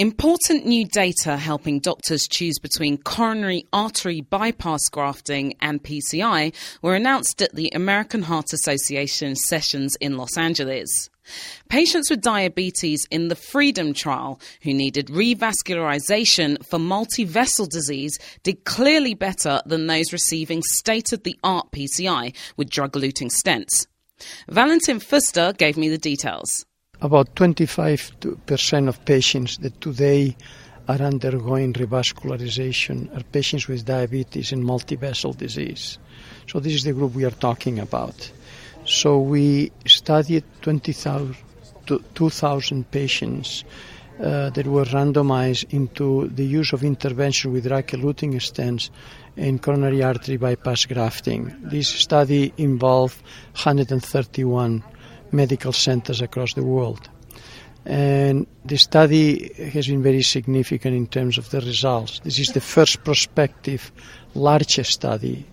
Important new data helping doctors choose between coronary artery bypass grafting and PCI were announced at the American Heart Association sessions in Los Angeles. Patients with diabetes in the Freedom trial who needed revascularization for multi-vessel disease did clearly better than those receiving state-of-the-art PCI with drug-eluting stents. Valentin Fuster gave me the details about 25% of patients that today are undergoing revascularization are patients with diabetes and multivessel disease. So this is the group we are talking about. So we studied 2,000 patients uh, that were randomized into the use of intervention with drug-eluting stents and coronary artery bypass grafting. This study involved 131 medical centers across the world. And the study has been very significant in terms of the results. This is the first prospective large study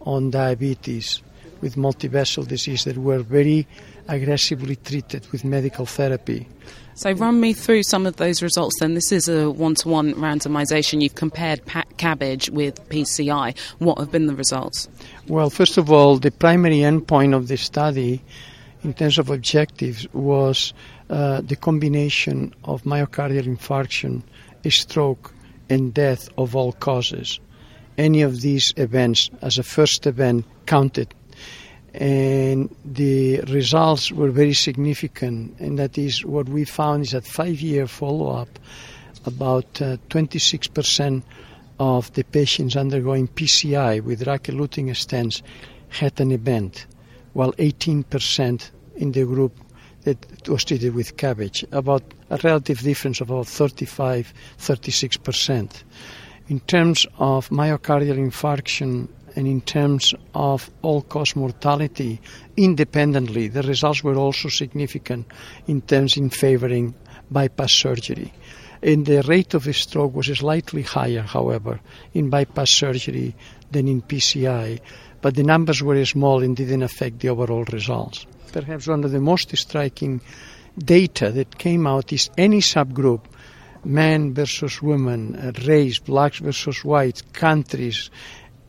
on diabetes with multivessel disease that were very aggressively treated with medical therapy. So, run me through some of those results then. This is a one to one randomization. You've compared CABG with PCI. What have been the results? Well, first of all, the primary endpoint of the study in terms of objectives was uh, the combination of myocardial infarction, stroke, and death of all causes. Any of these events as a first event counted. And the results were very significant, and that is what we found is at five year follow up, about uh, 26% of the patients undergoing PCI with drug-eluting stents had an event while 18% in the group that was treated with CABG, about a relative difference of about 35 36%. In terms of myocardial infarction and in terms of all cause mortality, independently, the results were also significant in terms in favoring bypass surgery. And the rate of stroke was slightly higher, however, in bypass surgery than in PCI, but the numbers were small and didn't affect the overall results. Perhaps one of the most striking data that came out is any subgroup, men versus woman, uh, race, blacks versus whites, countries,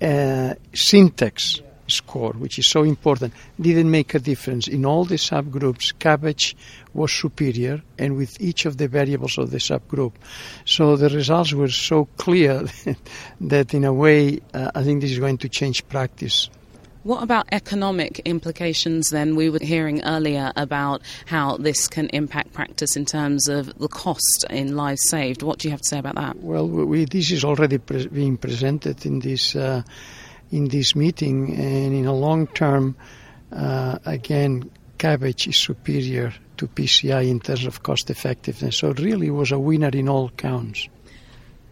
uh, syntax score, which is so important, didn't make a difference. In all the subgroups, CABG was superior, and with each of the variables of the subgroup. So the results were so clear that, in a way, uh, I think this is going to change practice. What about economic implications then? We were hearing earlier about how this can impact practice in terms of the cost in lives saved. What do you have to say about that? Well, we, this is already pre- being presented in this, uh, in this meeting, and in a long term, uh, again, CABG is superior to PCI in terms of cost effectiveness. So it really was a winner in all counts.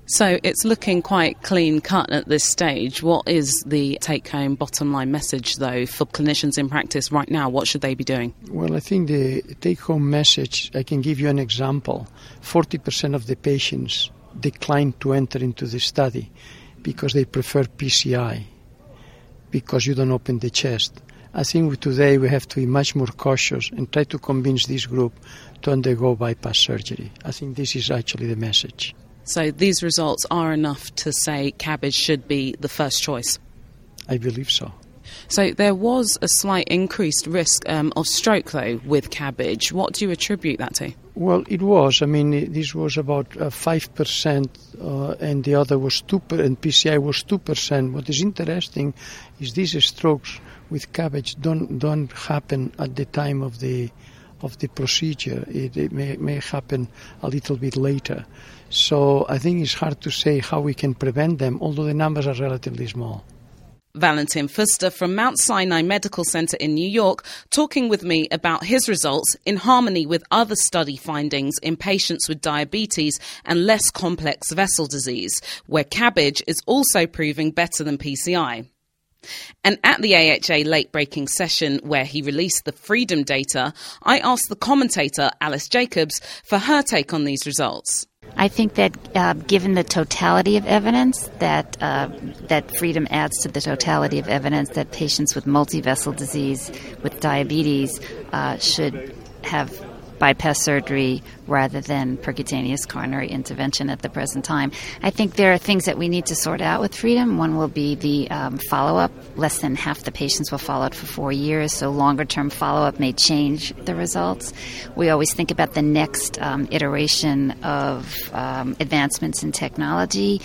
So it's looking quite clean cut at this stage. What is the take home bottom line message, though, for clinicians in practice right now? What should they be doing? Well, I think the take home message, I can give you an example 40% of the patients decline to enter into the study because they prefer PCI, because you don't open the chest. I think today we have to be much more cautious and try to convince this group to undergo bypass surgery. I think this is actually the message. So these results are enough to say CABG should be the first choice. I believe so. So there was a slight increased risk um, of stroke, though, with CABG. What do you attribute that to? Well, it was. I mean, this was about uh, five percent, uh, and the other was two, per- and PCI was two percent. What is interesting is these strokes with CABG don't don't happen at the time of the of the procedure. It, it may, may happen a little bit later. So I think it's hard to say how we can prevent them, although the numbers are relatively small. Valentin Fuster from Mount Sinai Medical Center in New York talking with me about his results in harmony with other study findings in patients with diabetes and less complex vessel disease, where CABG is also proving better than PCI. And at the AHA late breaking session where he released the freedom data, I asked the commentator Alice Jacobs for her take on these results. I think that uh, given the totality of evidence, that uh, that freedom adds to the totality of evidence that patients with multivessel disease, with diabetes, uh, should have bypass surgery rather than percutaneous coronary intervention at the present time. I think there are things that we need to sort out with freedom. One will be the um, follow up. Less than half the patients were followed for four years, so longer term follow up may change the results. We always think about the next um, iteration of um, advancements in technology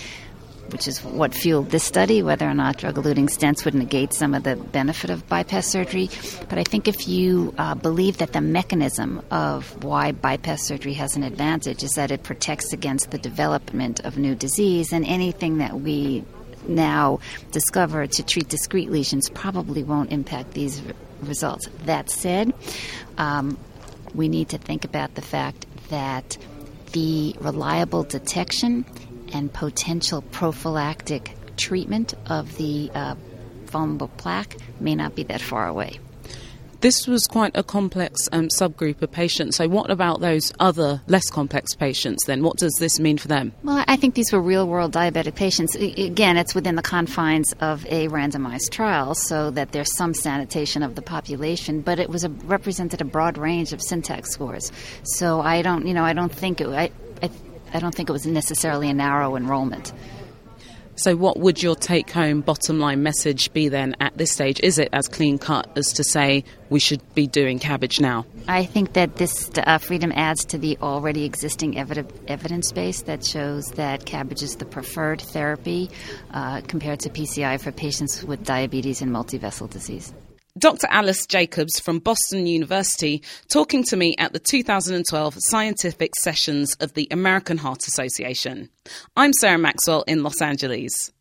which is what fueled this study, whether or not drug eluting stents would negate some of the benefit of bypass surgery. But I think if you uh, believe that the mechanism of why bypass surgery has an advantage is that it protects against the development of new disease, and anything that we now discover to treat discrete lesions probably won't impact these results. That said, um, we need to think about the fact that the reliable detection and potential prophylactic treatment of the uh, vulnerable plaque may not be that far away. This was quite a complex um, subgroup of patients. So, what about those other less complex patients then? What does this mean for them? Well, I think these were real world diabetic patients. Again, it's within the confines of a randomized trial, so that there's some sanitation of the population, but it was a, represented a broad range of syntax scores. So, I don't, you know, I don't think it, I, I don't think it was necessarily a narrow enrollment. So, what would your take home bottom line message be then at this stage? Is it as clean cut as to say we should be doing CABG now? I think that this uh, freedom adds to the already existing evidence base that shows that CABG is the preferred therapy uh, compared to PCI for patients with diabetes and multivessel disease. Dr. Alice Jacobs from Boston University talking to me at the 2012 Scientific Sessions of the American Heart Association. I'm Sarah Maxwell in Los Angeles.